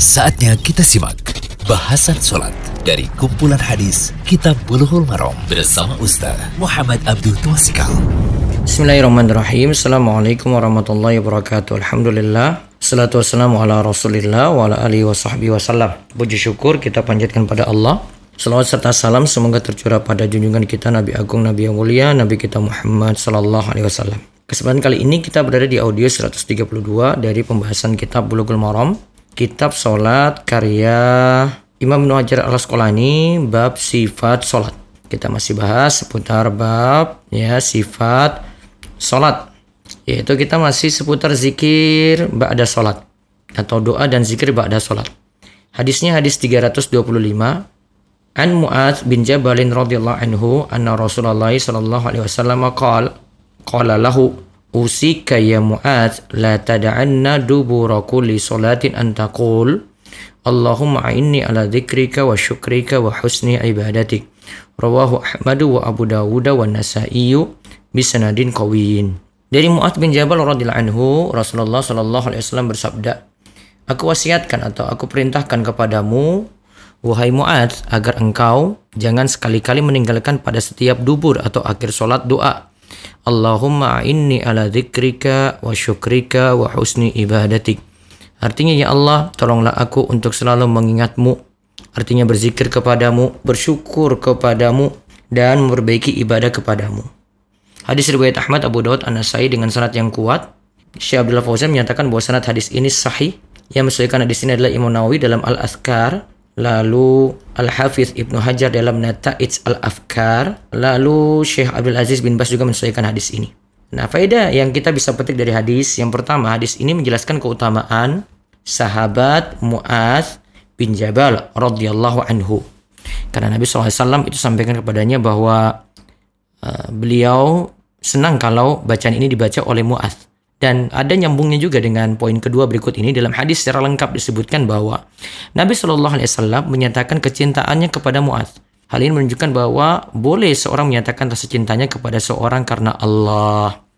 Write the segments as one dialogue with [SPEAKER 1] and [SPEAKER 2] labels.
[SPEAKER 1] Saatnya kita simak bahasan sholat dari kumpulan hadis Kitab Bulughul Maram bersama Ustaz Muhammad Abdul Twasikal.
[SPEAKER 2] Bismillahirrahmanirrahim. Assalamualaikum warahmatullahi wabarakatuh. Alhamdulillah. Salatu wassalamu ala rasulillah wa ala alihi wa sahbihi wasallam. Puji syukur kita panjatkan pada Allah. Salawat serta salam semoga tercurah pada junjungan kita Nabi Agung Nabi yang mulia Nabi kita Muhammad sallallahu alaihi wasallam. Kesempatan kali ini kita berada di audio 132 dari pembahasan kitab Bulughul Maram Kitab Salat karya Imam Ibnu Hajar al Asqalani bab sifat salat. Kita masih bahas seputar bab ya sifat salat. Yaitu kita masih seputar zikir ba'da salat atau doa dan zikir ba'da salat. Hadisnya hadis 325 An Mu'adz bin Jabalin radhiyallahu anhu anna Rasulullah sallallahu alaihi wasallam qala qala lahu Usika ya Mu'adz la tada'anna dubura kulli salatin an taqul Allahumma a'inni ala dzikrika wa syukrika wa husni ibadatik. Rawahu Ahmadu wa Abu Dawud wa Nasa'i bisanadin qawiyyin. Dari Mu'adz bin Jabal radhiyallahu anhu, Rasulullah sallallahu alaihi wasallam bersabda, Aku wasiatkan atau aku perintahkan kepadamu Wahai Mu'adz, agar engkau jangan sekali-kali meninggalkan pada setiap dubur atau akhir solat doa. Allahumma inni ala dzikrika wa syukrika wa husni ibadatik. Artinya ya Allah, tolonglah aku untuk selalu mengingatmu. Artinya berzikir kepadamu, bersyukur kepadamu, dan memperbaiki ibadah kepadamu. Hadis riwayat Ahmad Abu Daud An-Nasai dengan sanad yang kuat. Syekh Abdullah Fauzan menyatakan bahwa sanad hadis ini sahih. Yang mensesuaikan hadis ini adalah Imam Nawawi dalam Al-Azkar lalu Al-Hafiz Ibnu Hajar dalam Nata'ij Al-Afkar, lalu Syekh Abdul Aziz bin Bas juga menyesuaikan hadis ini. Nah, faedah yang kita bisa petik dari hadis, yang pertama, hadis ini menjelaskan keutamaan sahabat Mu'az bin Jabal radhiyallahu anhu. Karena Nabi SAW itu sampaikan kepadanya bahwa uh, beliau senang kalau bacaan ini dibaca oleh Mu'az. Dan ada nyambungnya juga dengan poin kedua berikut ini dalam hadis secara lengkap disebutkan bahwa Nabi Shallallahu Alaihi Wasallam menyatakan kecintaannya kepada Muaz. Hal ini menunjukkan bahwa boleh seorang menyatakan rasa cintanya kepada seorang karena Allah.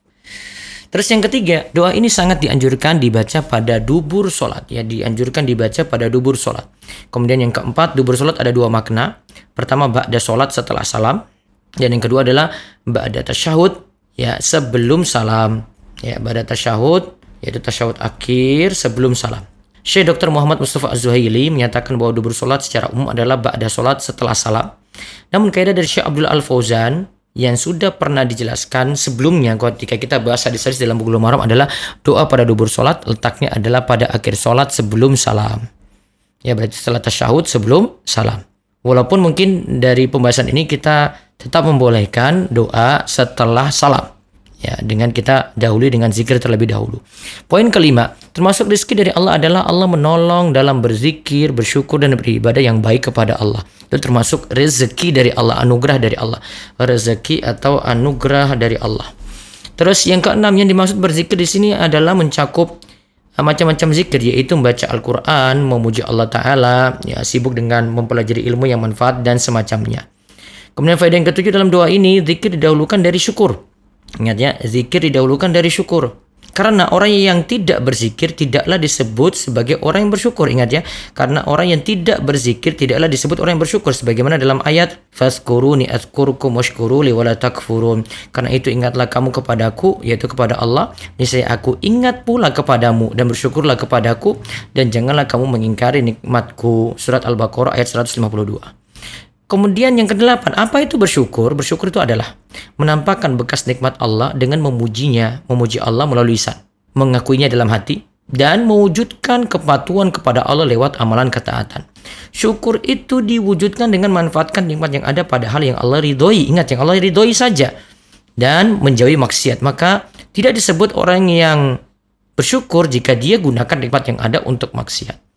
[SPEAKER 2] Terus yang ketiga, doa ini sangat dianjurkan dibaca pada dubur sholat. Ya, dianjurkan dibaca pada dubur sholat. Kemudian yang keempat, dubur sholat ada dua makna. Pertama, ba'da sholat setelah salam. Dan yang kedua adalah ba'da tasyahud, ya sebelum salam ya pada tasyahud yaitu tasyahud akhir sebelum salam. Syekh Dr. Muhammad Mustafa Az-Zuhaili menyatakan bahwa dubur solat secara umum adalah ba'da solat setelah salam. Namun kaidah dari Syekh Abdul Al-Fauzan yang sudah pernah dijelaskan sebelumnya ketika kita bahas hadis-hadis dalam buku Maram adalah doa pada dubur solat letaknya adalah pada akhir solat sebelum salam. Ya berarti setelah tasyahud sebelum salam. Walaupun mungkin dari pembahasan ini kita tetap membolehkan doa setelah salam ya dengan kita dahului dengan zikir terlebih dahulu. Poin kelima, termasuk rezeki dari Allah adalah Allah menolong dalam berzikir, bersyukur dan beribadah yang baik kepada Allah. Itu termasuk rezeki dari Allah, anugerah dari Allah. Rezeki atau anugerah dari Allah. Terus yang keenam yang dimaksud berzikir di sini adalah mencakup uh, macam-macam zikir yaitu membaca Al-Qur'an, memuji Allah taala, ya sibuk dengan mempelajari ilmu yang manfaat dan semacamnya. Kemudian faedah yang ketujuh dalam doa ini zikir didahulukan dari syukur. Ingat ya, zikir didahulukan dari syukur. Karena orang yang tidak berzikir tidaklah disebut sebagai orang yang bersyukur. Ingat ya, karena orang yang tidak berzikir tidaklah disebut orang yang bersyukur. Sebagaimana dalam ayat, Faskuruni azkurkum washkuru li wala takfurun. Karena itu ingatlah kamu kepadaku, yaitu kepada Allah. Niscaya aku ingat pula kepadamu dan bersyukurlah kepadaku. Dan janganlah kamu mengingkari nikmatku. Surat Al-Baqarah ayat 152. Kemudian yang kedelapan, apa itu bersyukur? Bersyukur itu adalah menampakkan bekas nikmat Allah dengan memujinya, memuji Allah melalui lisan, mengakuinya dalam hati, dan mewujudkan kepatuhan kepada Allah lewat amalan ketaatan. Syukur itu diwujudkan dengan manfaatkan nikmat yang ada pada hal yang Allah ridhoi. Ingat, yang Allah ridhoi saja. Dan menjauhi maksiat. Maka tidak disebut orang yang bersyukur jika dia gunakan nikmat yang ada untuk maksiat.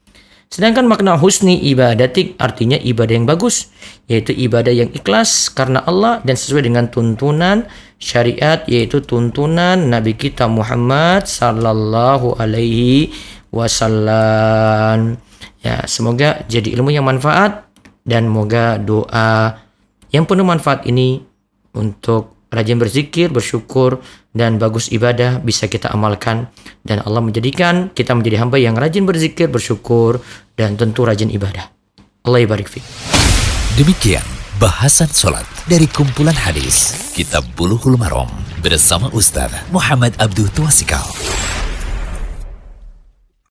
[SPEAKER 2] Sedangkan makna husni ibadatik artinya ibadah yang bagus, yaitu ibadah yang ikhlas karena Allah dan sesuai dengan tuntunan syariat yaitu tuntunan Nabi kita Muhammad sallallahu alaihi wasallam. Ya, semoga jadi ilmu yang manfaat dan semoga doa yang penuh manfaat ini untuk rajin berzikir, bersyukur, dan bagus ibadah bisa kita amalkan. Dan Allah menjadikan kita menjadi hamba yang rajin berzikir, bersyukur, dan tentu rajin ibadah. Allah ibarik fi.
[SPEAKER 1] Demikian bahasan sholat dari kumpulan hadis Kitab Bulughul Maram bersama Ustaz Muhammad Abdul Tuasikal.